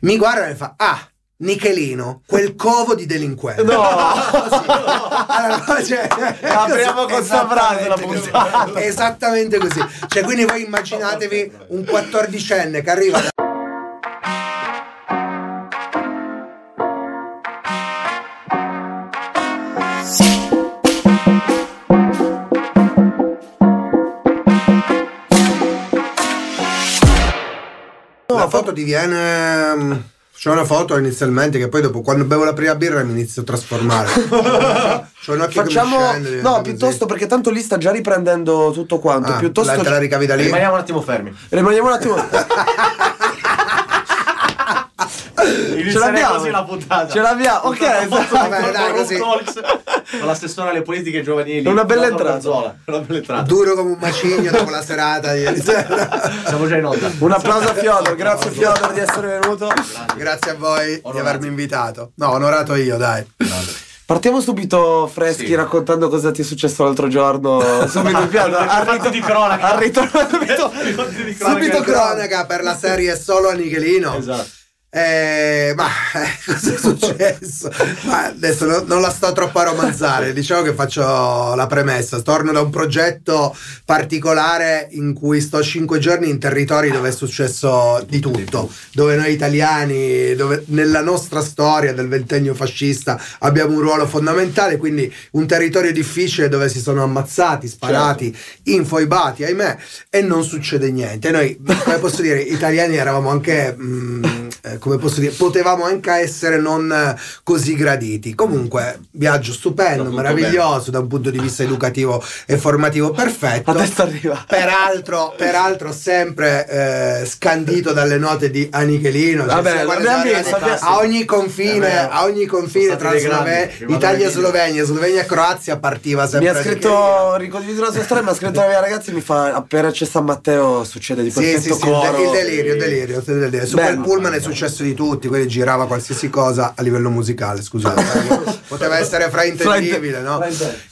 Mi guarda e fa, ah, Nichelino, quel covo di delinquenti. No! Allora, cioè, Apriamo con sta frase la esattamente così. puntata. Esattamente così. Cioè, quindi voi immaginatevi un quattordicenne che arriva da diviene. mm, C'è una foto inizialmente che poi dopo quando bevo la prima birra mi inizio a trasformare. C'ho un occhio Facciamo. che mi scende, No, così. piuttosto perché tanto lì sta già riprendendo tutto quanto. Ah, piuttosto. la, te la ricavi da lì? Rimaniamo un attimo fermi. Rimaniamo un attimo. Inizierei l'abbiamo. così la puntata. Ce l'abbiamo. Ok, esatto. Vabbè, dai, così. Con l'assessore alle politiche giovanili. Una bella entrata. Una bella entrata. Duro come un macigno dopo la serata di ieri sera. Siamo già in onda. Un applauso a Fiodor, grazie Fiodor di essere venuto. Grazie a voi di Onorato. avermi invitato. No, onorato io, dai. Partiamo subito freschi Sì. raccontando cosa ti è successo l'altro giorno. Subito in piano. Al fatto di cronaca. Al ritorno subito. Subito cronaca per la serie solo a Nichelino. Esatto. Eh, ma eh, cosa è successo? Ma adesso no- non la sto troppo a romanzare, diciamo che faccio la premessa. Torno da un progetto particolare in cui sto cinque giorni in territori dove è successo di tutto, dove noi italiani, dove nella nostra storia del ventennio fascista abbiamo un ruolo fondamentale, quindi un territorio difficile dove si sono ammazzati, sparati, infoibati, ahimè, e non succede niente. Noi, come posso dire, italiani eravamo anche, mm, eh, come posso dire, potevamo anche essere non eh, così graditi. Comunque, viaggio stupendo, meraviglioso da un punto di vista educativo e formativo perfetto. Adesso arriva. Peraltro, peraltro sempre eh, scandito dalle note di Anichelino, cioè, Vabbè, arrivati abbiamo- a ogni confine, Eh, a ogni confine tra stati dei Slove- grandi, mi Italia e Slovenia, Slovenia e Croazia partiva Mi sempre ha scritto, ricondiviso la sua storia, mi ha scritto la mia ragazza e mi fa appena c'è San Matteo succede di Sì, sì, perfetto sì, coro. il delirio, il delirio, il delirio. Su Bello. quel pullman è successo di tutti, quindi girava qualsiasi cosa a livello musicale, scusate. eh. Poteva essere fraintendibile, no?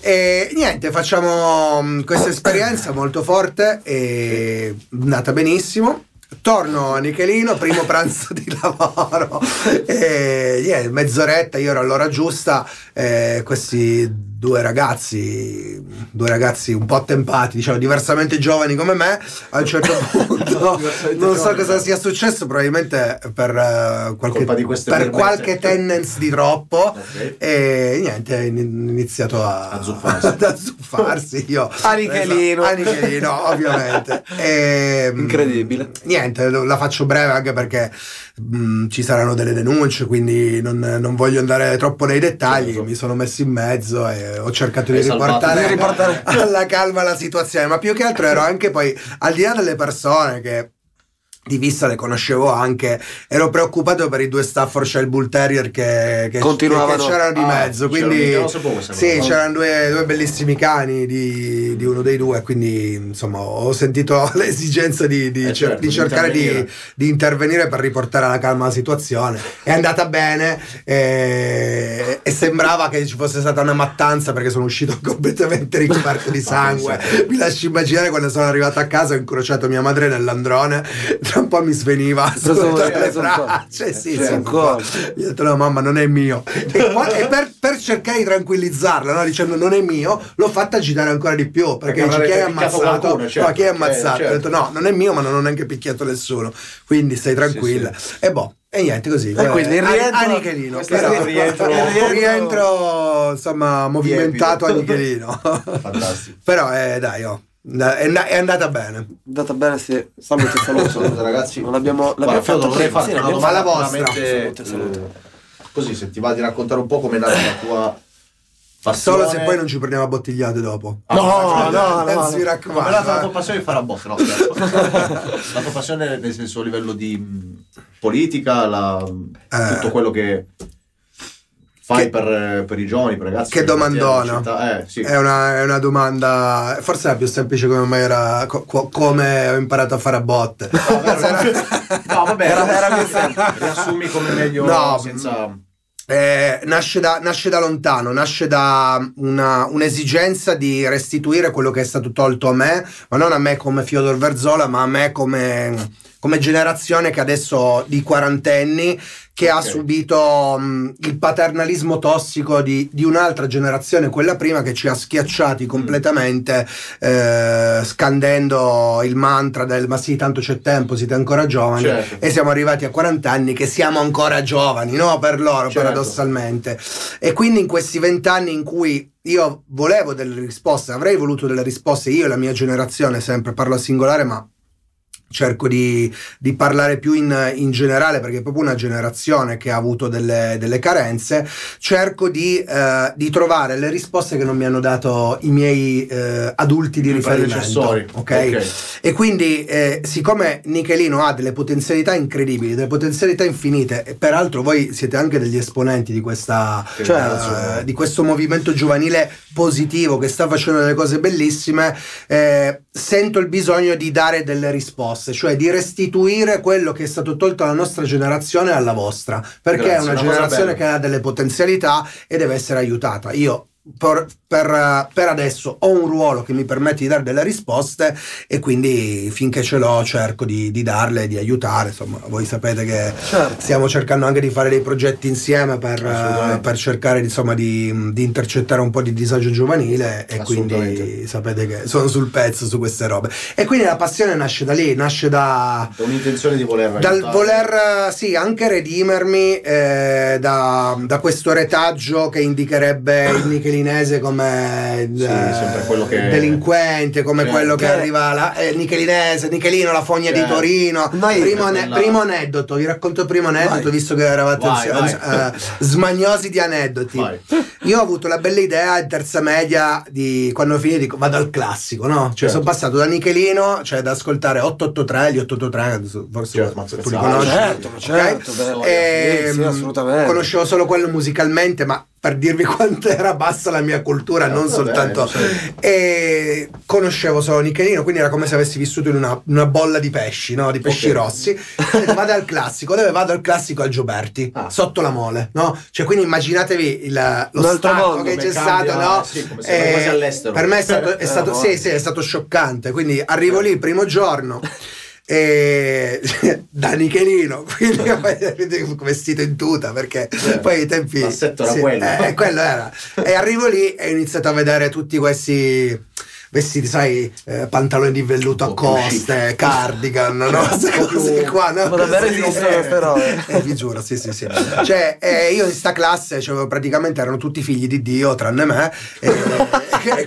E niente, facciamo mh, questa esperienza molto forte e andata benissimo. Torno a Nichelino, primo pranzo di lavoro, e yeah, mezz'oretta, io ero all'ora giusta, e questi due ragazzi, due ragazzi un po' attempati, diciamo diversamente giovani come me, a un certo punto non so cosa sia successo, probabilmente per, eh, qualche, per qualche tendenza di troppo Ok. e niente, ho in- iniziato a, A zuffarsi. ad azzuffarsi io. A Nichelino. A Nichelino, ovviamente. E, mm, Incredibile. Niente, la faccio breve anche perché mm, ci saranno delle denunce, quindi non, non voglio andare troppo nei dettagli. Certo. Mi sono messo in mezzo e ho cercato di riportare, di riportare- alla calma la situazione. Ma più che altro ero anche poi, al di là delle persone che di vista le conoscevo anche, ero preoccupato per i due Staffordshire Bull Terrier che, che, Continuavano. che c'erano di Ah, mezzo. c'erano- Quindi, questa sì, c'erano due, due bellissimi cani di, di uno dei due. Quindi, insomma, ho sentito l'esigenza di, di Eh, cer- certo, di cercare di, intervenire. di intervenire per riportare alla calma la situazione. È andata bene eh, e sembrava che ci fosse stata una mattanza perché sono uscito completamente ricoperto di sangue. Mi lasci immaginare quando sono arrivato a casa ho incrociato mia madre nell'androne, tra un po' mi sveniva sotto le braccia. Sì, Eh, sì, po'. Gli ho detto no mamma non è mio. E, qua- e per, per cercare di tranquillizzarla, no, dicendo non è mio, l'ho fatta agitare ancora di più perché Perché dice chi hai ammazzato? qualcuno, certo. No, chi hai Eh, ammazzato? certo. Ho detto no, non è mio ma non ho neanche picchiato nessuno. Quindi stai tranquilla. E boh, e niente così. E quindi il A- rientro- a Nichelino. rientro- il rientro, insomma movimentato a. Nichelino. Fantastico. Però eh, dai, oh, è, è andata bene. È andata bene, sì. Salve, ti saluto. Saluto, ragazzi. Non l'abbiamo, Guarda, l'abbiamo fatto prima. fare Sì, una l'abbiamo fa la domanda vostra. Salute, salute. eh, Così, se ti va di raccontare un po' come è nata la tua passione. Solo se poi non ci prendiamo a bottigliate dopo. Ah, No, no, Eh, no, si no. raccomando. Come è nata la tua passione di fare a botte, no la tua passione nel senso a livello di politica, la- Eh. tutto quello che fai Che- per, per i giovani, per i ragazzi. Che domandona. città. Eh, sì. È una, è una domanda, forse è la più semplice come mai era, co- co- come ho imparato a fare a botte. No, vero. No, vabbè, Era- era più semplice. Riassumi come meglio No, senza... Eh, nasce, da, nasce da lontano, nasce da una- un'esigenza di restituire quello che è stato tolto a me, ma non a me come Fiodor Verzola, ma a me come, come generazione che adesso di quarantenni che ha Ok. subito mh, il paternalismo tossico di, di un'altra generazione, quella prima che ci ha Mm. schiacciati completamente eh, scandendo il mantra del ma sì, tanto c'è tempo, siete ancora giovani Certo. e siamo arrivati a 40 anni che siamo ancora giovani, no? Per loro, Certo. paradossalmente. E quindi in questi vent'anni in cui io volevo delle risposte, avrei voluto delle risposte, io e la mia generazione, sempre parlo a singolare, ma cerco di, di parlare più in, in generale perché è proprio una generazione che ha avuto delle, delle carenze, cerco di, eh, di trovare le risposte che non mi hanno dato i miei eh, adulti di I riferimento. predecessori. ok? Ok. E quindi, eh, siccome Nichelino ha delle potenzialità incredibili, delle potenzialità infinite, e peraltro voi siete anche degli esponenti di, questa, Cioè, di questo movimento giovanile positivo che sta facendo delle cose bellissime, eh, sento il bisogno di dare delle risposte, cioè di restituire quello che è stato tolto alla nostra generazione alla vostra, perché Grazie, è una una generazione che ha delle potenzialità e deve essere aiutata. Io per, per, eh, per adesso ho un ruolo che mi permette di dare delle risposte e quindi finché ce l'ho cerco di, di darle, di aiutare. Insomma, voi sapete che Certo. stiamo cercando anche di fare dei progetti insieme per, eh, per cercare insomma, di, di intercettare un po' di disagio giovanile e quindi sapete che sono sul pezzo su queste robe. E quindi la passione nasce da lì, nasce da, un'intenzione di voler dal aiutare. voler sì anche redimermi eh, da, da questo retaggio che indicherebbe il nichelinese come eh, Sì, quello che- delinquente come Certo. quello che Che- arriva la, eh, nichelinese Nichelino la fogna di Certo. Torino Noi- primo, quella- primo aneddoto vi racconto il primo aneddoto Vai. visto che eravate Vai, vai. eh, smagnosi di aneddoti Vai. io ho avuto la bella idea in terza media di quando ho finito dico vado al classico no? cioè Certo. sono passato da Nichelino cioè da ascoltare 883 gli 883 adesso forse Certo, tu li conosci Certo, certo, beh. E, Sì, sì, assolutamente. conoscevo solo quello musicalmente ma per dirvi quanto era bassa la mia cultura non va soltanto bene, certo. e conoscevo solo Nichelino quindi era come se avessi vissuto in una, una bolla di pesci no? di pesci Ok. rossi detto, vado al classico dove vado al classico al Gioberti Ah. sotto la mole no? cioè quindi immaginatevi il, lo Un altro stacco mondo, che c'è cambia, stato no? sì, come se quasi all'estero. per me è stato, è Eh, stato- no. sì, sì, è stato scioccante quindi arrivo lì il primo giorno e da Nichelino quindi vestito in tuta perché Certo. poi ai tempi L'assetto era quello. eh, quello era e arrivo lì e ho iniziato a vedere tutti questi vestiti sai eh, pantaloni di velluto a coste cardigan no? queste cose qua no? Ma davvero esistono eh, robe? eh, vi giuro sì sì sì cioè eh, io in sta classe cioè, praticamente erano tutti figli di Dio tranne me e,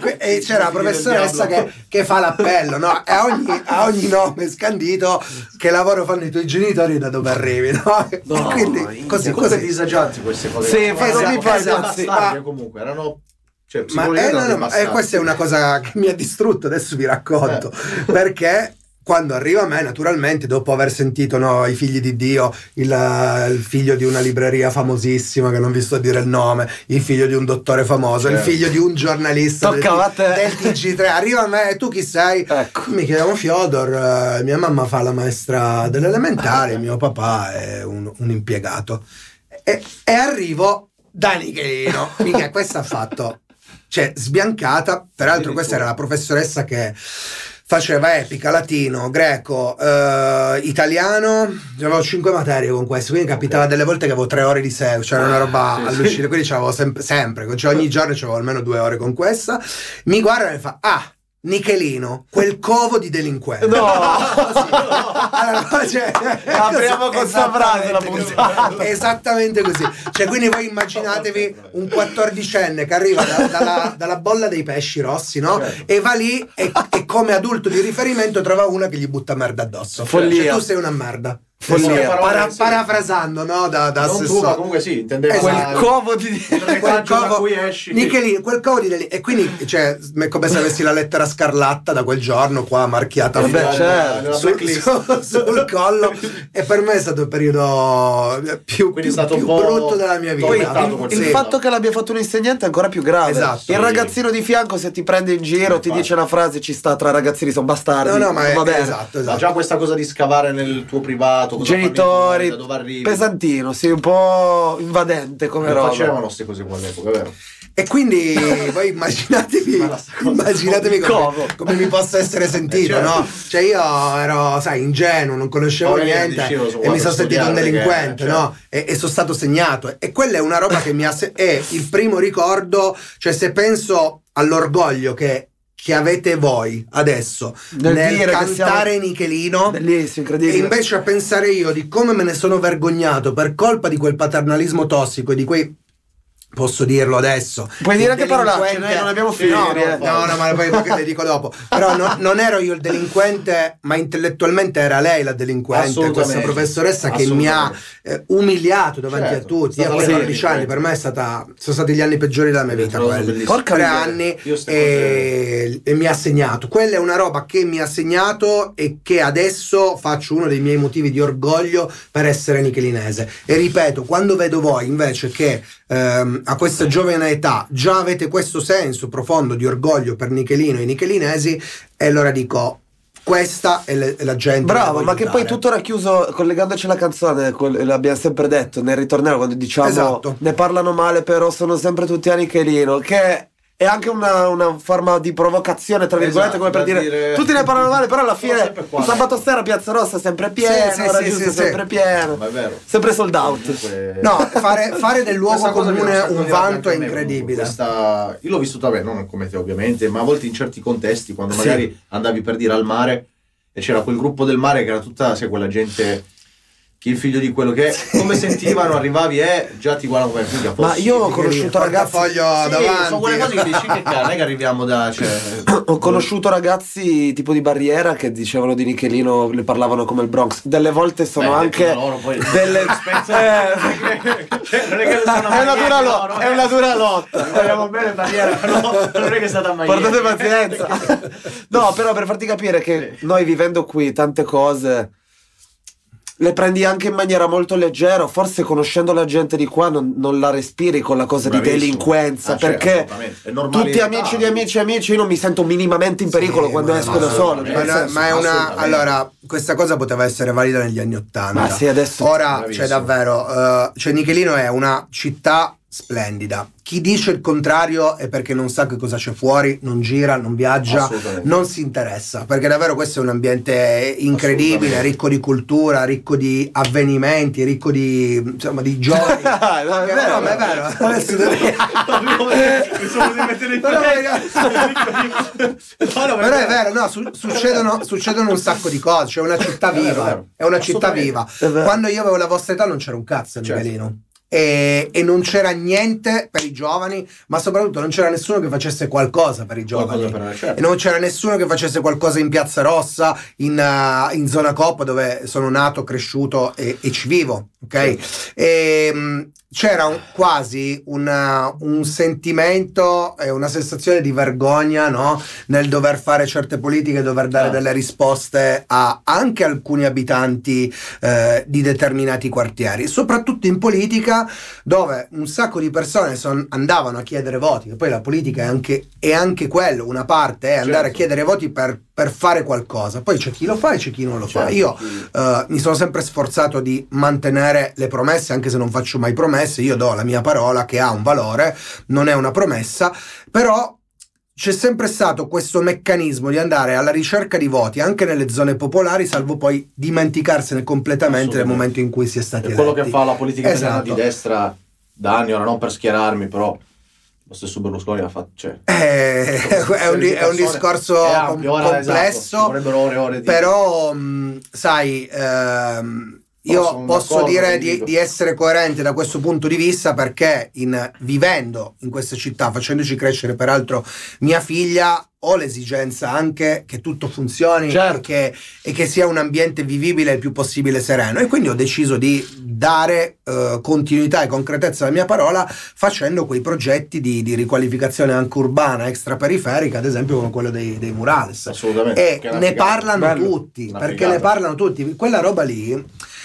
e- e c'era la professoressa che, che fa l'appello no? e a ogni, a ogni nome scandito che lavoro fanno i tuoi genitori da dove arrivi no? No, quindi così così disagianti queste cose Sì, Ma esatto, Ma- comunque erano cioè ma, eh, no, erano no, ma, eh, questa è una cosa che mi ha distrutto, adesso vi racconto. Perché quando arriva a me, naturalmente, dopo aver sentito no, i figli di Dio, il, eh, il figlio di una libreria famosissima, che non vi sto a dire il nome, il figlio di un dottore famoso, il Certo. figlio di un giornalista del, del TG3, arriva a me, e tu chi sei? Ecco. Mi chiamo Fiodor, eh, mia mamma fa la maestra dell'elementare, mio papà è un, un impiegato. E, e arrivo da Nichelino, mica questa ha fatto, cioè sbiancata, peraltro questa era la professoressa che faceva epica, latino, greco, eh, italiano, avevo cinque materie con questo, quindi capitava delle volte che avevo tre ore di seguito, c'era una roba sì. allucinante, quindi c'avevo sempre, sempre, cioè ogni giorno c'avevo almeno due ore con questa, mi guarda e mi fa, ah, Nichelino, quel covo di delinquenti. No. Così. Allora, cioè, Apriamo con sta frase la esattamente così. puntata. Esattamente così. Cioè, quindi voi immaginatevi un quattordicenne che arriva da- dalla, dalla bolla dei pesci rossi, no? Certo. E va lì e, e come adulto di riferimento trova una che gli butta merda addosso. Follia. Cioè, tu sei una merda. Follia. Para- sì. parafrasando, no? Da, da non tu comunque sì intendevo Esatto. Quel covo di... retaggio da cui esci Nichelino, quel covo di e quindi cioè è come se avessi la lettera scarlatta da quel giorno qua marchiata Vabbè, fuori certo. nella sul, su- sul collo e per me è stato il periodo più, Quindi più- più po' brutto della mia vita il, il fatto che l'abbia fatto un insegnante è ancora più grave. Esatto. Il ragazzino di fianco, se ti prende in giro, ti dice una frase, ci sta tra ragazzini, sono bastardi. no no ma è, va bene. esatto, ma esatto. già questa cosa di scavare nel tuo privato i Genitori, da dove arrivi. pesantino, sì, un po' invadente come Non roba. facevano queste cose qua all'epoca, vero? E quindi voi immaginatevi, immaginatevi come, come mi possa essere sentito, Eh, certo. no? Cioè io ero, sai, ingenuo, non conoscevo niente dicevo, e mi sono sentito un studiare, delinquente, perché, no? E, e sono stato segnato. E quella è una roba che mi ha... se- è il primo ricordo, cioè se penso all'orgoglio che, che avete voi adesso Nel nel, cantare siamo- Nichelino... Bellissimo, E incredibile. invece a pensare io di come me ne sono vergognato per colpa di quel paternalismo tossico e di quei posso dirlo adesso. Puoi dire il che parolacce, noi non abbiamo figli. No, no, no, ma poi poi le dico dopo. Però no- non ero io il delinquente, ma intellettualmente era lei la delinquente, questa professoressa che mi ha eh, umiliato davanti Certo, a tutti. Io a la 14 grande anni, per me è stata, sono stati gli anni peggiori della mia vita. Porca Tre anni e, e mi ha segnato. Quella è una roba che mi ha segnato e che adesso faccio uno dei miei motivi di orgoglio per essere nichelinese. E ripeto, quando vedo voi invece che ehm, a questa giovane età già avete questo senso profondo di orgoglio per Nichelino e i nichelinesi, e allora dico. Questa è, le- è la gente. Bravo, ma voglio che poi tutto era chiuso collegandoci alla canzone, l'abbiamo sempre detto nel ritornello quando diciamo Esatto. ne parlano male però sono sempre tutti a Nichelino, che è anche una, una forma di provocazione, tra virgolette, Esatto, come per dire, dire- tutti ne parlano male, però alla fine sabato sera Piazza Rossa è sempre pieno, sì, sì, sì, è sempre sì. pieno, sempre sold out. Comunque- No, fare, fare del luogo comune un vanto è incredibile. questa- Io l'ho vissuta bene, non come te ovviamente, ma a volte in certi contesti, quando Sì. magari andavi per dire al mare e c'era quel gruppo del mare che era tutta, sai, quella gente, chi è il figlio di quello che è, come sentivano, arrivavi e già ti guardano come figlio. Ma io ho conosciuto ragazzi, Sì, davanti. sono quelle cose che dici che non è che arriviamo da... Cioè, ho conosciuto ragazzi tipo di barriera che dicevano di Nichelino, le parlavano come il Bronx, delle volte sono Beh, anche loro, poi- delle... Eh, cioè, non è che sono è una magliette dura, loro, lo- è una dura lotta. Vogliamo bene barriera, però non è che è stata mai. Portate pazienza. No, però per farti capire che noi vivendo qui tante cose le prendi anche in maniera molto leggera, forse conoscendo la gente di qua non, non la respiri con la cosa di Bravissimo. delinquenza, Ah, certo, perché normalità. tutti amici di amici e amici io non mi sento minimamente in pericolo Sì, quando esco da solo. Ma, senso- ma è una. Allora, questa cosa poteva essere valida negli anni Ottanta. Ma sì, adesso- Ora, Bravissimo. cioè, davvero, eh, cioè, Nichelino è una città splendida. Chi dice il contrario è perché non sa che cosa c'è fuori, non gira, non viaggia, non si interessa. Perché davvero questo è un ambiente incredibile, ricco di cultura, ricco di avvenimenti, ricco di, insomma, di giochi. No, è vero. no, ma è vero. Adesso Però, No, no, Però è vero, no, su- succedono, succedono un sacco di cose, c'è una città viva, è vero. è una città viva. Quando io avevo la vostra età non c'era un cazzo a Certo. Nivelino. E, e non c'era niente per i giovani, ma soprattutto non c'era nessuno che facesse qualcosa per i giovani. Per- certo. E non c'era nessuno che facesse qualcosa in Piazza Rossa, in, uh, in zona Coppa, dove sono nato, cresciuto e, e ci vivo. Ok? E, mh, c'era un- quasi una- un sentimento e una sensazione di vergogna no? nel dover fare certe politiche, dover dare Ah. delle risposte a anche alcuni abitanti eh, di determinati quartieri, soprattutto in politica dove un sacco di persone son- andavano a chiedere voti, e poi la politica è anche, è anche quello, una parte è andare a Certo. chiedere voti per, per fare qualcosa, poi c'è chi lo fa e c'è chi non lo fa. Certo. Io eh, mi sono sempre sforzato di mantenere le promesse, anche se non faccio mai promesse, io do la mia parola che ha un valore, non è una promessa, però c'è sempre stato questo meccanismo di andare alla ricerca di voti anche nelle zone popolari, salvo poi dimenticarsene completamente nel momento in cui si è stati È quello che fa la politica Esatto. di destra da anni, ora non per schierarmi, però lo stesso Berlusconi ha fatto. Cioè, Eh, è, un, di- è un discorso È ampio, esatto, complesso, vorrebbero ore e ore di- però mh, sai, ehm, io posso dire di, di essere coerente da questo punto di vista perché in- vivendo in questa città, facendoci crescere peraltro mia figlia, ho l'esigenza anche che tutto funzioni Certo. e, che, e che sia un ambiente vivibile il più possibile sereno. E quindi ho deciso di dare eh, continuità e concretezza alla mia parola facendo quei progetti di, di riqualificazione anche urbana, extraperiferica, ad esempio come quello dei, dei murales. Assolutamente. E ne figata. parlano Bello. tutti, Una perché figata. ne parlano tutti. Quella roba lì.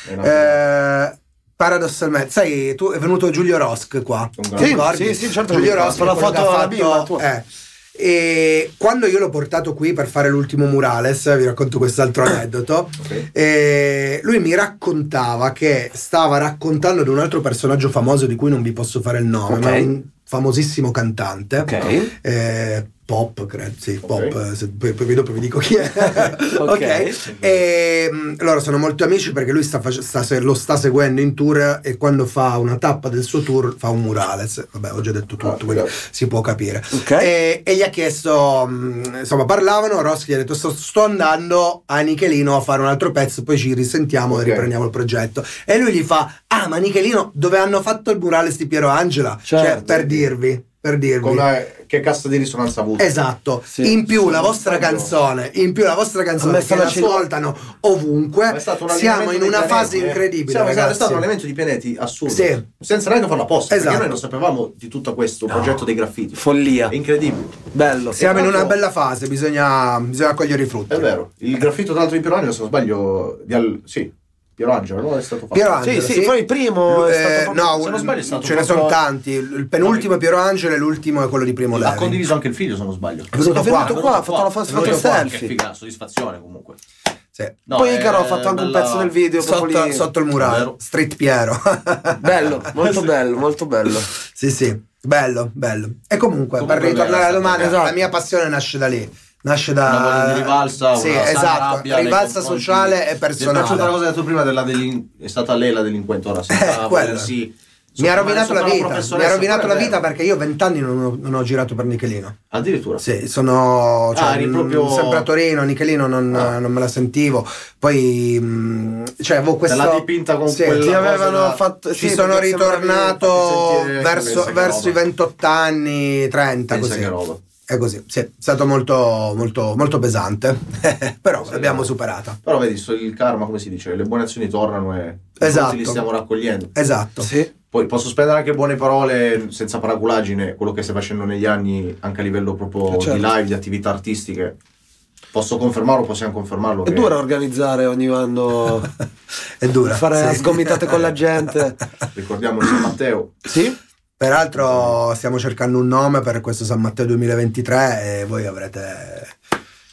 Eh, paradossalmente, sai, tu è venuto Giulio Rosk qua. Sì, ricordi? sì, sì, certo, Giulio. Rosk Con la foto della bimba fatto, tua. eh, E quando io l'ho portato qui per fare l'ultimo murales, vi racconto quest'altro aneddoto. Ok. e lui mi raccontava che stava raccontando di un altro personaggio famoso di cui non vi posso fare il nome, Ok. ma un famosissimo cantante. Ok. Eh, pop, credo, sì, Ok. pop, eh, se- poi, poi dopo vi dico chi è. Ok. ok. E mm, loro sono molto amici perché lui sta sta lo sta seguendo in tour e quando fa una tappa del suo tour fa un murales. Vabbè, ho già detto tutto, Ah, quindi ok. si può capire. E, e gli ha chiesto, mh, insomma, parlavano. Rossi gli ha detto: sto, sto andando a Nichelino a fare un altro pezzo, poi ci risentiamo e riprendiamo il progetto. E lui gli fa: Ah, ma Nichelino, dove hanno fatto il murales di Piero Angela? Cioè, Certo. per dirvi, per dirvi. Come- che cassa di risonanza ha avuto? Esatto, Sì. in più la vostra canzone, in più la vostra canzone che ci- ascoltano ovunque, Ma è stato un siamo in una pianeti, fase eh. incredibile. Siamo- ragazzi. è stato un elemento di pianeti assurdo. Sì. Senza neanche farla apposta. Esatto. Perché noi non sapevamo di tutto questo progetto dei graffiti. Follia. È incredibile. Bello. Siamo in una bella fase, bisogna, bisogna cogliere i frutti. È vero. Il graffito, tra l'altro, di Angelo, se non sbaglio, di al- sì, Piero Angelo, no? È stato fatto. Piero Sì, Angelo, sì, poi il primo è Eh, stato proprio- no, se non sbaglio è stato ce ne sono tanti. Il penultimo è Piero Angelo e l'ultimo è quello di Primo Ha Levi. condiviso anche il figlio, se non sbaglio. È venuto È venuto qua. ha fatto la fatto qua, selfie. Che figa, soddisfazione comunque. Sì. No, Poi Icaro ha fatto anche un pezzo del video Sotto, lì. sotto il murale, Vero. Street Piero. Bello, molto bello, molto bello. sì, sì, bello, bello. E comunque, Comunque per ritornare alla domanda, esatto. la mia passione nasce da lì. Nasce da rivalsa, sì, esatto, rabbia rivalsa sociale e Mi è piaciuta la personale. cosa che hai detto prima della delin- è stata lei la delinquente ora senza Eh, quella. volersi Mi ha rovinato la vita, mi ha rovinato la vita perché io vent'anni non ho, non ho girato per Nichelino. addirittura Sì, sono cioè, Ah, proprio- sempre a Torino, Nichelino non, Ah. non me la sentivo. Poi, mh, cioè, avevo questo. Te l'ha dipinta con Sì, quella avevano da- fatto. Ci sì, sono ritornato verso, verso i roba. 28 anni, 30, Pensa così. che roba. È così, sì, è stato molto, molto, molto pesante, però Sì, l'abbiamo superata. però vedi il karma come si dice le buone azioni tornano e Esatto. tutti li stiamo raccogliendo Esatto. Sì. poi posso spendere anche buone parole senza paraculaggine quello che stai facendo negli anni anche a livello proprio Eh, certo. di live di attività artistiche posso confermarlo possiamo confermarlo È che- dura organizzare ogni anno. È dura. Fare sì. sgomitate con la gente. ricordiamo il San Matteo Sì? Peraltro stiamo cercando un nome per questo San Matteo 2023 e voi avrete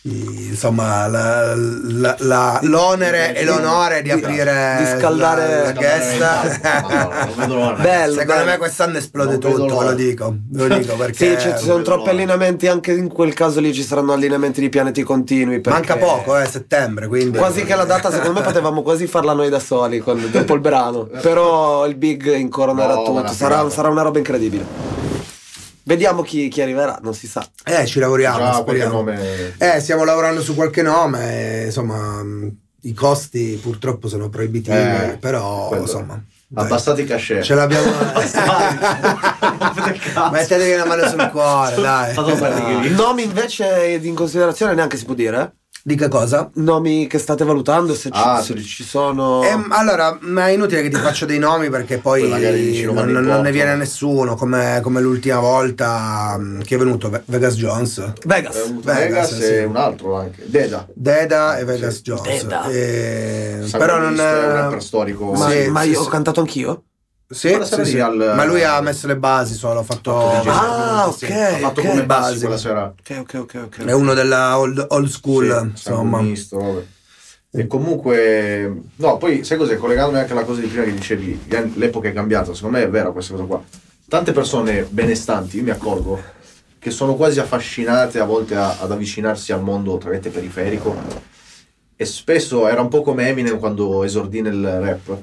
insomma la- la- la- l'onere e l'onore di aprire di scaldare- la, vedo l'ora. Bello. Secondo bello. me quest'anno esplode Non tutto, ve lo dico, ve lo dico Sì, perché ci sono troppi l'ora. allineamenti, anche in quel caso lì ci saranno allineamenti di pianeti continui. perché- manca poco, eh, settembre, quindi Quasi che la data, secondo me, potevamo quasi farla noi da soli con- dopo il brano. Però il big incoronerà No, tutto. Sarà, sarà una roba incredibile. Vediamo chi, chi arriverà, non si sa. Eh, ci lavoriamo, nome Eh, stiamo lavorando su qualche nome, insomma, mh, i costi purtroppo sono proibitivi, Eh, però quello. insomma, dai, abbassate i cachet ce l'abbiamo. Mettetevi una mano sul cuore, dai. Bel di- Nomi invece in considerazione neanche si può dire? Di che cosa? Nomi che state valutando, se, ci- Ah, se sì. ci sono... Ehm, allora, ma è inutile che ti faccio dei nomi perché poi Poi non, non- non ne viene nessuno, come, come l'ultima volta mh, che è venuto Ve- Vegas Jones. Vegas. È Vegas, Vegas sì. e un altro anche Deda Deda e Vegas Sì. Jones. Deda. E- Sagristista, però non è un rapper storico Ma, Sì, ma sì, io ho cantato anch'io? Sì, sì, sì. al- ma lui ha messo le basi solo, ha fatto, Fatto DJ. Ah, sì. ok. ha fatto ok. come Basi. quella sera Ok, ok, ok. ok. È uno della old, old school, Sì, insomma. vabbè. e comunque no poi sai cos'è collegandomi anche alla cosa di prima che dicevi anni- l'epoca è cambiata secondo me è vera questa cosa qua tante persone benestanti io mi accorgo che sono quasi affascinate a volte a- ad avvicinarsi al mondo tra virgolette periferico e spesso era un po' come Eminem quando esordì nel rap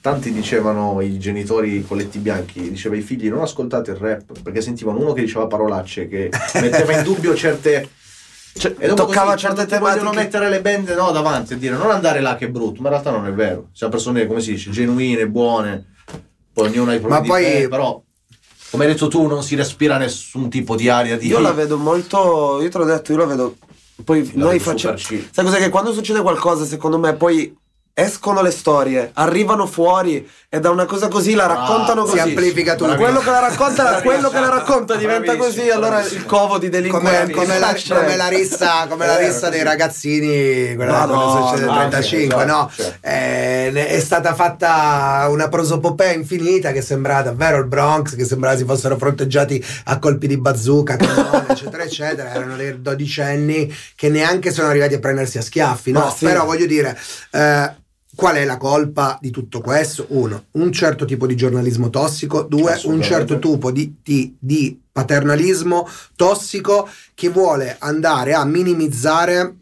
tanti dicevano i genitori colletti bianchi diceva ai figli non ascoltate il rap perché sentivano uno che diceva parolacce che metteva in dubbio certe Cioè, e dopo toccava così, certe ti vogliono tematiche. mettere le bende no, davanti e dire non andare là che è brutto, ma in realtà non è vero. Siamo persone, come si dice, genuine, buone, poi ognuno ha i propri Ma poi- difetti, però come hai detto tu non si respira nessun tipo di aria di Io la vedo molto. Io te l'ho detto, io la vedo. Poi La noi facciamo. Sai cos'è che quando succede qualcosa, secondo me, poi escono le storie, arrivano fuori e da una cosa così la raccontano Bravo, così. si amplifica tutto. Quello che la racconta, quello che la racconta diventa così, allora bravissimo. il covo di come, delinquenti. come la, Cioè, come la rissa, come la Eh, rissa dei ragazzini, quella No, quando no, succede no, nel 35, sì, no? certo. Eh, è stata fatta una prosopopea infinita che sembrava davvero il Bronx, che sembrava si fossero fronteggiati a colpi di bazooka, cannone, eccetera, eccetera. Erano dei dodicenni che neanche sono arrivati a prendersi a schiaffi, no? Sì. Però voglio dire. eh, Qual è la colpa di tutto questo? Uno, un certo tipo di giornalismo tossico. Due, un certo tipo di, di- di paternalismo tossico che vuole andare a minimizzare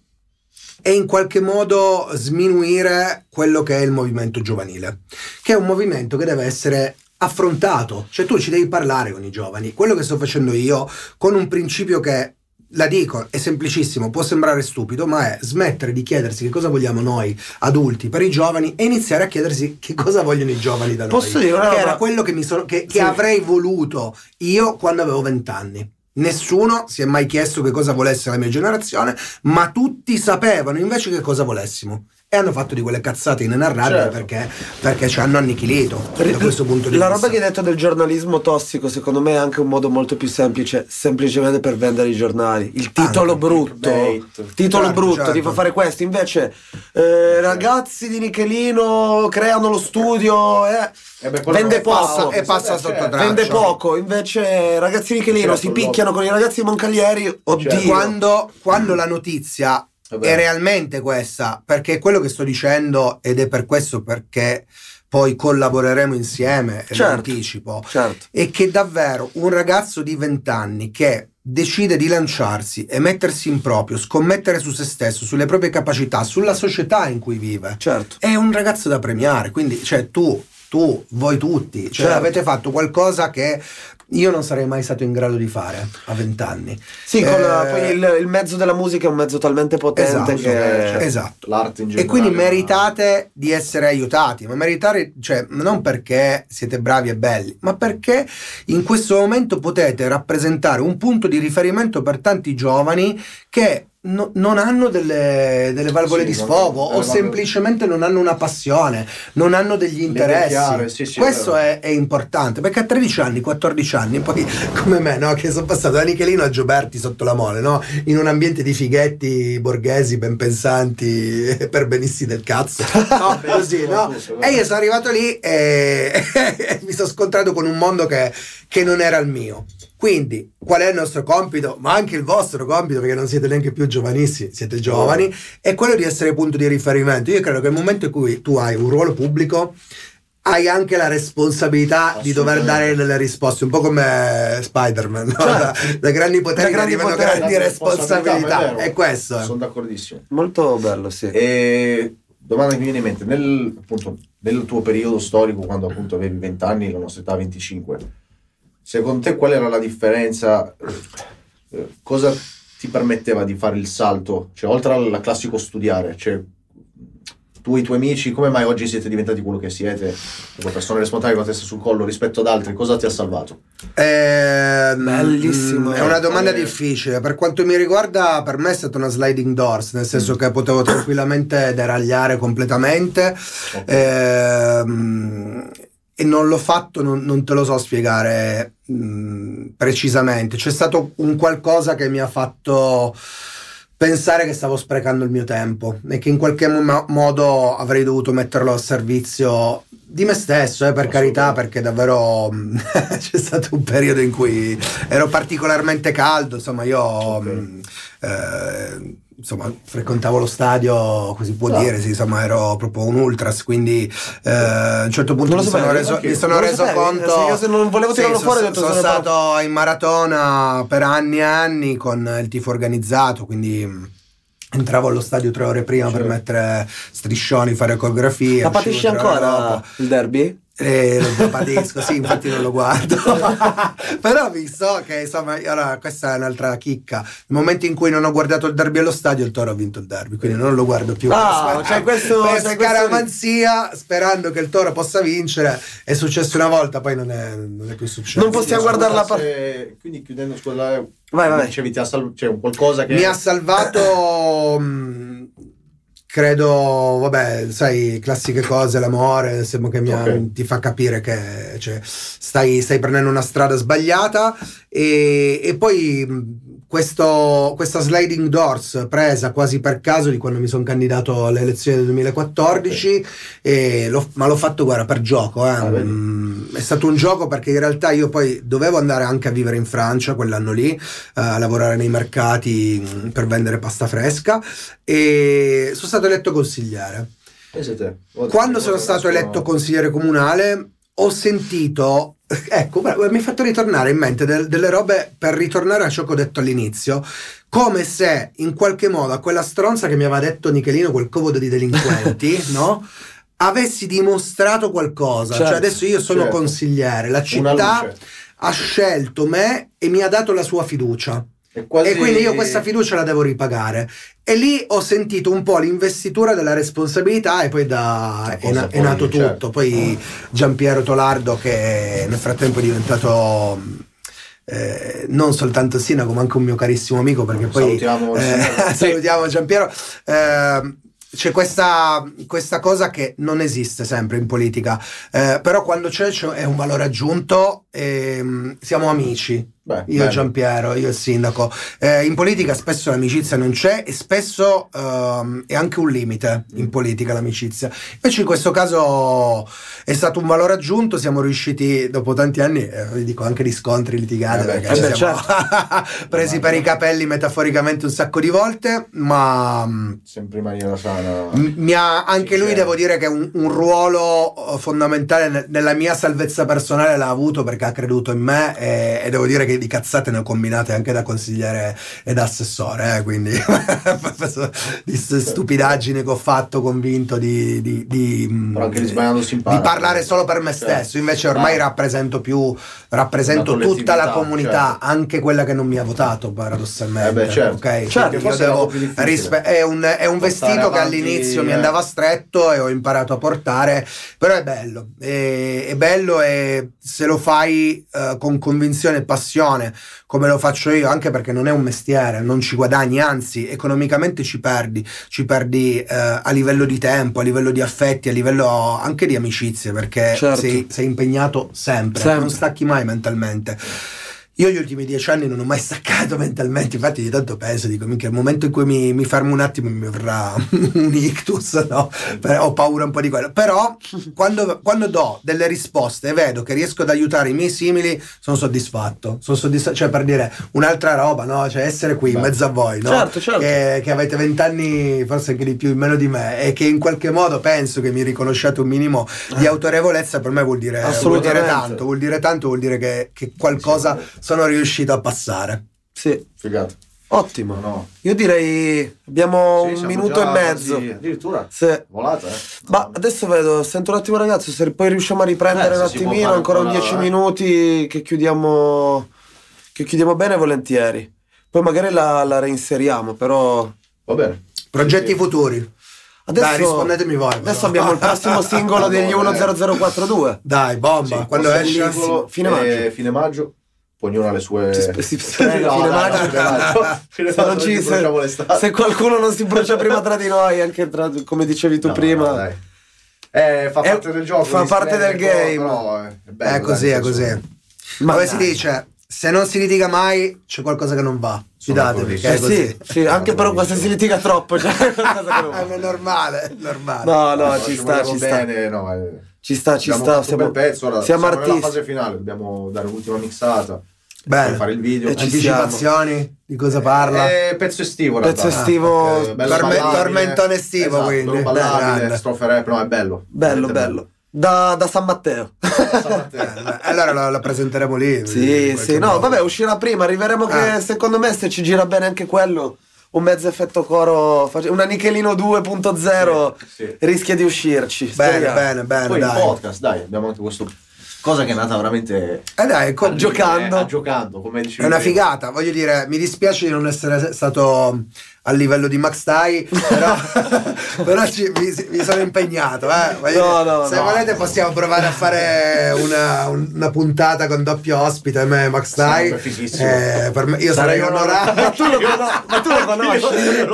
e in qualche modo sminuire quello che è il movimento giovanile, che è un movimento che deve essere affrontato, cioè tu ci devi parlare con i giovani. Quello che sto facendo io con un principio che la dico, è semplicissimo, può sembrare stupido, ma è smettere di chiedersi che cosa vogliamo noi adulti per i giovani e iniziare a chiedersi che cosa vogliono i giovani da noi. Posso dire una che era quello che, mi sono, che, che Sì. avrei voluto io quando avevo vent'anni. Nessuno si è mai chiesto che cosa volesse la mia generazione, ma tutti sapevano invece che cosa volessimo. E hanno fatto di quelle cazzate inenarrabili Certo. perché, perché ci hanno annichilito da questo punto di la vista. roba che hai detto del giornalismo tossico, secondo me è anche un modo molto più semplice, semplicemente per vendere i giornali. Il titolo Anche, brutto, il titolo Certo, brutto certo. ti fa fare questo. Invece, eh, ragazzi di Nichelino creano lo studio, eh, Eh beh, vende poco. e passa Eh, sotto certo. traccia. Vende poco, invece ragazzi di Nichelino Certo, si picchiano con i ragazzi di Moncalieri. Oddio, Certo. quando, quando la notizia Vabbè. è realmente questa, perché è quello che sto dicendo ed è per questo perché poi collaboreremo insieme, Certo. anticipo, certo. è che davvero un ragazzo di 20 anni che decide di lanciarsi e mettersi in proprio, scommettere su se stesso, sulle proprie capacità, sulla società in cui vive, Certo. è un ragazzo da premiare. Quindi, cioè, tu, tu, voi tutti, cioè, Certo. avete fatto qualcosa che io non sarei mai stato in grado di fare a 20 anni. Sì, con Eh, poi il, il mezzo della musica è un mezzo talmente potente Esatto, che... eh, esatto. L'arte in E generale. quindi ma- meritate di essere aiutati, ma meritare, cioè, non perché siete bravi e belli, ma perché in questo momento potete rappresentare un punto di riferimento per tanti giovani che no- non hanno delle, delle valvole Sì, di sfogo o valvole- semplicemente non hanno una passione, non hanno degli interessi. chiare, sì, sì, Questo è, è importante perché a 13 anni, 14 anni, poi come me, no? che sono passato da Nichelino a Gioberti sotto la mole, no? in un ambiente di fighetti borghesi, ben pensanti e perbenisti del cazzo. No, così, no? E io sono arrivato lì e, e mi sono scontrato con un mondo che, che non era il mio. Quindi, qual è il nostro compito? Ma anche il vostro compito, perché non siete neanche più giovanissimi, siete giovani, è quello di essere punto di riferimento. Io credo che nel momento in cui tu hai un ruolo pubblico, hai anche la responsabilità di dover dare delle risposte, un po' come Spider-Man, no? da, da grandi poteri Da grandi arrivano poteri, grandi La responsabilità. vero. È questo. Sono d'accordissimo. Molto bello, sì. E domanda che mi viene in mente, nel, appunto, nel tuo periodo storico, quando appunto avevi 20 anni, la nostra età 25, secondo te qual era la differenza? Eh, Cosa ti permetteva di fare il salto? Cioè, oltre al classico studiare, cioè, tu e i tuoi amici, come mai oggi siete diventati quello che siete, come persone responsabili con la testa sul collo rispetto ad altri? Cosa ti ha salvato? Ehm, Bellissimo. È una domanda Eh. difficile. Per quanto mi riguarda, per me è stata una sliding doors, nel senso che potevo tranquillamente deragliare completamente. Ok. Ehm, e non l'ho fatto, non, non te lo so spiegare mh, precisamente. C'è stato un qualcosa che mi ha fatto pensare che stavo sprecando il mio tempo e che in qualche mo- modo avrei dovuto metterlo a servizio di me stesso, eh, per carità, perché davvero mh, c'è stato un periodo in cui ero particolarmente caldo, insomma io Ok. mh, eh, insomma frequentavo lo stadio, così può Ah. dire, sì, insomma ero proprio un ultras, quindi eh, a un certo punto mi sono sapevi? reso, Anche mi sono Non reso sapevi? conto... Sì, io se non volevo Sì, tirarlo sono, fuori, detto, sono sono stato in maratona per anni e anni con il tifo organizzato, quindi mh, entravo allo stadio tre ore prima per Certo. mettere striscioni, fare coreografie. Ma uscivo patisci ancora dopo. il derby? Eh, lo patisco, sì, infatti non lo guardo. Però vi so che insomma, ora questa è un'altra chicca. Nel momento in cui non ho guardato il derby allo stadio, il Toro ha vinto il derby, quindi non lo guardo più. Ah, c'è questo- questo- scaramanzia, sperando che il Toro possa vincere. È successo una volta, poi non è, non è più successo. Non possiamo guardare la scusa, se- Quindi chiudendo scuola, Vai, vai. dicevi ti ha salvato, cioè un qualcosa che Mi ha salvato. mh, credo, vabbè, sai, classiche cose, l'amore, sembra che mi ha- Ok. ti fa capire che cioè, stai, stai prendendo una strada sbagliata e, e poi questo- questa sliding doors presa quasi per caso di quando mi sono candidato alle elezioni del 2014, e l'ho- ma l'ho fatto guarda per gioco. eh. Ah, è stato un gioco perché in realtà io poi dovevo andare anche a vivere in Francia quell'anno lì, eh, a lavorare nei mercati per vendere pasta fresca e sono stato eletto consigliere. Guarda, Quando sono stato eletto consigliere comunale ho sentito, ecco, mi ha fatto ritornare in mente del- delle robe per ritornare a ciò che ho detto all'inizio, come se in qualche modo a quella stronza che mi aveva detto Nichelino, quel comodo di delinquenti, no? Avessi dimostrato qualcosa, Certo, cioè adesso io sono certo. consigliere, la città ha scelto me e mi ha dato la sua fiducia. Quasi- E quindi io questa fiducia la devo ripagare. E lì ho sentito un po' l'investitura della responsabilità e poi da, è, na- cosa è nato poi, certo. tutto. Poi Giampiero Tolardo che nel frattempo è diventato eh, non soltanto sindaco ma anche un mio carissimo amico perché poi Salutiamo eh, salutiamo Giampiero. Eh, c'è questa, questa cosa che non esiste sempre in politica, eh, però quando c'è, c'è- è un valore aggiunto e mm, siamo amici. Beh, Io e bello. Giampiero, io il sindaco. Eh, in politica spesso l'amicizia non c'è e spesso ehm, è anche un limite in politica l'amicizia. Invece in questo caso è stato un valore aggiunto, siamo riusciti dopo tanti anni, eh, dico anche di scontri, litigate, Eh beh, eh beh, siamo presi per i capelli metaforicamente un sacco di volte, ma... mm, Sempre in maniera sana. M- Mi ha, anche lui certo. devo dire che un, un ruolo eh, fondamentale ne- nella mia salvezza personale l'ha avuto perché ha creduto in me e, e devo dire che di cazzate ne ho combinate anche da consigliere e da assessore, eh, quindi di st- stupidaggini che ho fatto convinto di, di, di, mm, anche impara. di parlare solo per me Certo. stesso, invece ormai Ah. rappresento più rappresento tutta la comunità, certo. anto quella che non mi ha votato paradossalmente. Eh beh, certo. ok? Certo, devo rispe- è un, è un vestito che avanti, all'inizio mi eh. andava stretto e ho imparato a portare, però è bello, è, è bello e se lo fai eh, con convinzione e passione, come lo faccio io, anche perché non è un mestiere, non ci guadagni, anzi economicamente ci perdi, ci perdi eh, a livello di tempo, a livello di affetti, a livello anche di amicizie, perché Certo. sei, sei impegnato sempre, Sempre. non stacchi mai mentalmente. Io gli ultimi dieci anni non ho mai staccato mentalmente, infatti di tanto penso, dico, minchia, il momento in cui mi, mi fermo un attimo mi verrà un ictus, no? Per- ho paura un po' di quello. Però quando, quando do delle risposte e vedo che riesco ad aiutare i miei simili, sono soddisfatto. Sono soddisfatto, cioè per dire un'altra roba, no? Cioè essere qui in mezzo a voi, no? Certo, certo. Che, che avete vent'anni, forse anche di più, in meno di me, e che in qualche modo penso che mi riconosciate un minimo di autorevolezza, per me vuol dire, vuol dire Assolutamente. tanto, vuol dire tanto, vuol dire che, che qualcosa sono riuscito a passare. Sì, Figata. ottimo. No, no. Io direi abbiamo Sì, un minuto già e mezzo. quasi- Addirittura. Sì. Volata, eh. Ma No, adesso vedo, sento un attimo ragazzi, se poi riusciamo a riprendere Eh, un attimino, ancora un ancora, 10 eh. minuti che chiudiamo, che chiudiamo bene volentieri. Poi magari la, la reinseriamo, però Va bene. Progetti Sì. futuri. adesso, Dai, rispondetemi voi. adesso però. abbiamo il prossimo singolo degli Allora, eh. 10042. Dai, bomba. Sì, Quando esce? singolo, Fine eh, maggio. Fine maggio. Ognuno ha le sue. Si sp- si- No, dai, maggio. fine maggio. Fine Se, se- se qualcuno non si brucia prima tra di noi, anche tra- come dicevi tu No, prima, no, dai. Eh, fa È- parte del gioco. fa parte del game. Però, eh, è bello, È dai, così, nel è così. Ma Come dai. si dice? Se non si litiga mai, c'è qualcosa che non va. Fidatevi, è Eh sì, sì, anche però quando si litiga troppo, cioè, è una cosa che non va. Eh, è normale, è normale. No, no, No, ci sta, ci sta. bene, no, eh. Ci sta, ci Abbiamo sta. Siamo, pezzo, ora siamo siamo nella artisti. fase finale, dobbiamo dare l'ultima mixata, Bene. poi fare il video. E ci Anticipazioni? Di cosa parla? Eh, pezzo estivo, in Pezzo estivo, Ok, bello torme- ballabile. tormentone estivo, Esatto, quindi. ballabile, strofe rap, no, è bello. Bello, bello. Da, da San Matteo. Eh, allora la, la presenteremo lì. sì, sì. No, modo. vabbè, uscirà prima. Arriveremo che Ah. secondo me se ci gira bene anche quello, un mezzo effetto coro, una Nichelino 2.0 Sì, sì. rischia di uscirci. Bene, speriamo. bene, bene, Poi dai. podcast, dai, abbiamo anche questo Cosa che è nata veramente Eh dai, co- a- giocando. eh, a giocando, come dicevi. È una figata, voglio dire, mi dispiace di non essere stato a livello di Max Dai, però, però ci- mi, mi sono impegnato. Eh. No, no, se no. volete possiamo provare a fare una, un- una puntata con doppio ospite, me e Max Dai. Fighissimo. Eh, per me- io sarei Sarei onorato. Ma tu lo, ma tu lo conosci?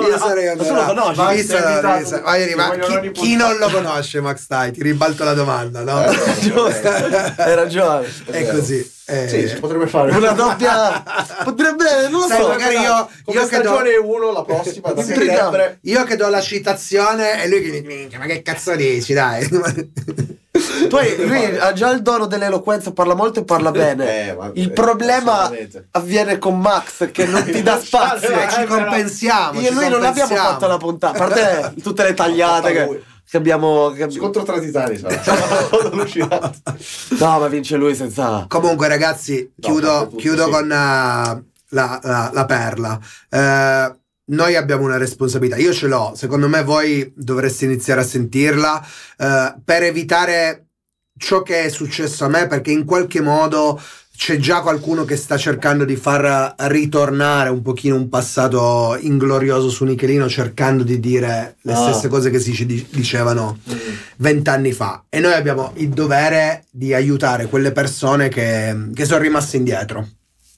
Io sarei Ma tu lo onorato. conosci? Ma chi, non lo conosce Max Dai? Ti ribalto la domanda, no? Eh, Giusto. Hai ragione. È così. Eh. Sì, si potrebbe fare Una doppia. Potrebbe, non lo Sai, so. magari io- come io che do- stagione 1 la prossima da settembre Io che do la citazione e lui che mi minchia, ma che cazzo dici, dai? Poi lui ha già il dono dell'eloquenza, parla molto e parla bene. Eh, ma- il eh, problema avviene con Max che non ti dà spazio. Eh, ci Eh, compensiamo. Io e lui non abbiamo fatto la puntata, a parte tutte le tagliate che, che abbiamo. che abbiamo- scontro tra titani No, ma vince lui senza. Comunque, ragazzi, No, chiudo, tutto, chiudo sì. con uh, la, la- la perla. Eh, noi abbiamo una responsabilità, io ce l'ho, secondo me voi dovreste iniziare a sentirla eh, per evitare ciò che è successo a me, perché in qualche modo c'è già qualcuno che sta cercando di far ritornare un pochino un passato inglorioso su Nichelino, cercando di dire le Ah. stesse cose che si dicevano vent'anni fa e noi abbiamo il dovere di aiutare quelle persone che, che sono rimaste indietro.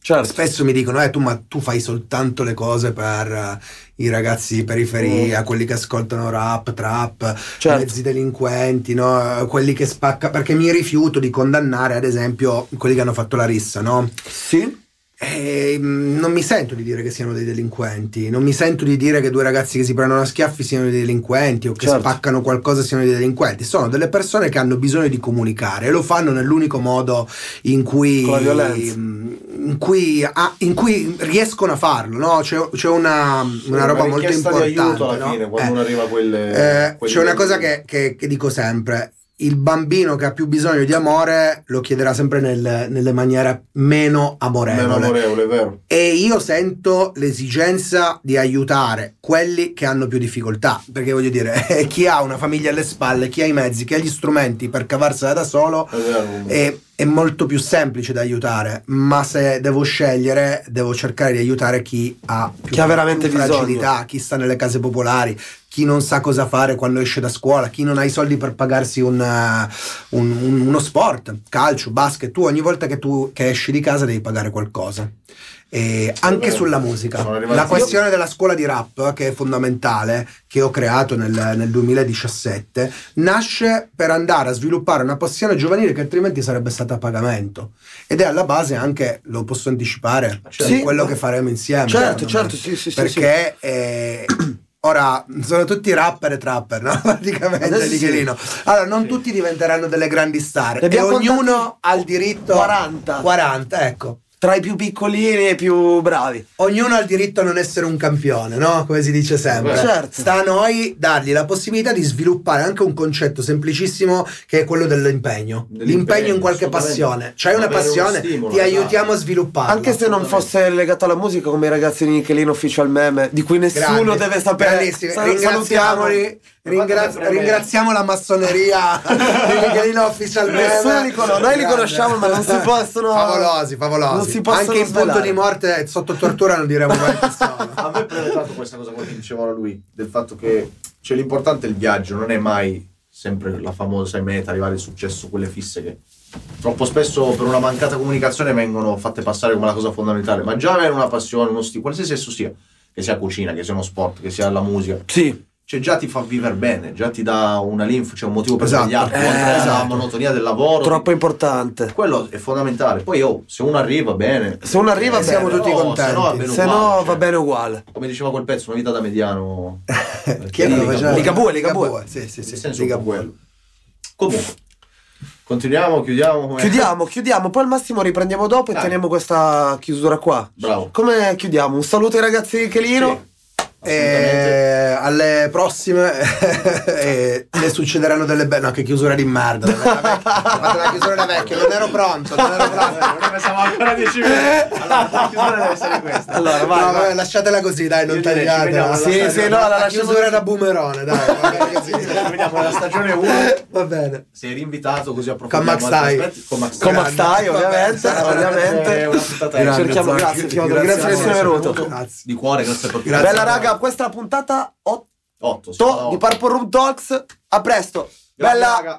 Certo. Spesso mi dicono, eh, tu, ma tu fai soltanto le cose per eh, i ragazzi di periferia, quelli che ascoltano rap, trap, Certo. mezzi delinquenti, no? quelli che spacca, perché mi rifiuto di condannare, ad esempio, quelli che hanno fatto la rissa, no? Sì. E, mm, non mi sento di dire che siano dei delinquenti, non mi sento di dire che due ragazzi che si prendono a schiaffi siano dei delinquenti o che Certo. spaccano qualcosa siano dei delinquenti. Sono delle persone che hanno bisogno di comunicare e lo fanfanno nell'unico modo in cui, Con la violenza. mm, in cui, ah, in cui riescono a farlo. No? C'è, c'è una, una roba molto importante. di aiuto alla no? fine quando Eh. uno arriva a quelle, Eh, c'è una cosa che, che- che dico sempre. Il bambino che ha più bisogno di amore lo chiederà sempre nel- nelle maniere meno amorevoli. meno amorevole, vero. E io sento l'esigenza di aiutare quelli che hanno più difficoltà, perché voglio dire, chi ha una famiglia alle spalle, chi ha i mezzi, chi ha gli strumenti per cavarsela da solo, È vero. è, è molto più semplice da aiutare, ma se devo scegliere, devo cercare di aiutare chi ha più, Chi ha veramente più fragilità, chi sta nelle case popolari, chi non sa cosa fare quando esce da scuola, chi non ha i soldi per pagarsi un, eh, un- un- uno sport, calcio, basket. Tu ogni volta che tu che esci di casa devi pagare qualcosa. E anche sulla musica. La questione della scuola di rap, che è fondamentale, che ho creato nel, nel 2017, nasce per andare a sviluppare una passione giovanile che altrimenti sarebbe stata a pagamento. Ed è alla base anche, lo posso anticipare, Certo. di quello che faremo insieme. Certo, secondo me. certo, sì, sì, sì, Perché eh, ora sono tutti rapper e trapper, no? Praticamente Adesso sì. Nichelino. Allora, non tutti diventeranno delle grandi star. E ognuno ha il diritto 40. 40, ecco. Tra i più piccolini e i più bravi. Ognuno ha il diritto a non essere un campione, no? Come si dice sempre. Certo. Sta a noi dargli la possibilità di sviluppare anche un concetto semplicissimo che è quello dell'impegno. Dell'impegno, L'impegno in qualche passione. C'hai una passione, stimolo, ti esatto. aiutiamo a svilupparla. Anche se non fosse legato alla musica come i ragazzi di Nichelino Official Meme, di cui nessuno Grandi, deve sapere. Sal- Ringraziamoli. ringra- Guardate, ringraziamo la massoneria di Michelino Official Nessuno Meme. li conosce, noi li conosciamo, ma non si possono. Favolosi, favolosi. Si possono Anche in punto svelare. di morte sotto tortura non diremo mai che sono. A me prende tanto questa cosa che diceva lui, del fatto che cioè, l'importante è il viaggio, non è mai sempre la famosa meta, arrivare al successo, quelle fisse che troppo spesso per una mancata comunicazione vengono fatte passare come la cosa fondamentale, ma già avere una passione, uno stile, qualsiasi esso sia, che sia cucina, che sia uno sport, che sia la musica, Sì, cioè già ti fa vivere bene, già ti dà una linfa, c'è un motivo per Esatto. svegliarti, Eh, esatto. monotonia del lavoro. troppo importante. Quello è fondamentale. Poi oh, se uno arriva bene, Se uno arriva Eh, siamo bene, tutti no, contenti. Se no, va bene se uguale, no cioè. va bene uguale. come diceva quel pezzo, una vita da mediano. Chi lo Ligabue. Ligabue, Ligabue. Sì, sì, sì. Senso Ligabue. Comunque, continuiamo, chiudiamo. come- Chiudiamo, chiudiamo, poi al massimo riprendiamo dopo e Dai. teniamo questa chiusura qua. Bravo. Come chiudiamo? Un saluto ai ragazzi di Chelino. Sì, E alle prossime eh, ne succederanno delle belle. No, che chiusura di merda. La chiusura da vecchio. Non ero pronto, non ero pronto. Pensavo ancora 10 minuti. Allora, la chiusura deve essere questa. Allora, vai, no, vai. vabbè, lasciatela così, dai, non tagliate. alla Sì, stagione- sì, no, la la chiusura da boomerone, dai, così. Vediamo nella stagione 1. Va bene. Sei rinvitato così Con approfondiamo Max Tai. Con Max Con Tai. Ovviamente, ovviamente. Cerchiamo, grazie grazie di a essere venuto. Di cuore, grazie per tutto. Grazie. Bella raga, questa è la puntata 8 8. di Purple Room Talks. A presto. Bella Bella. raga.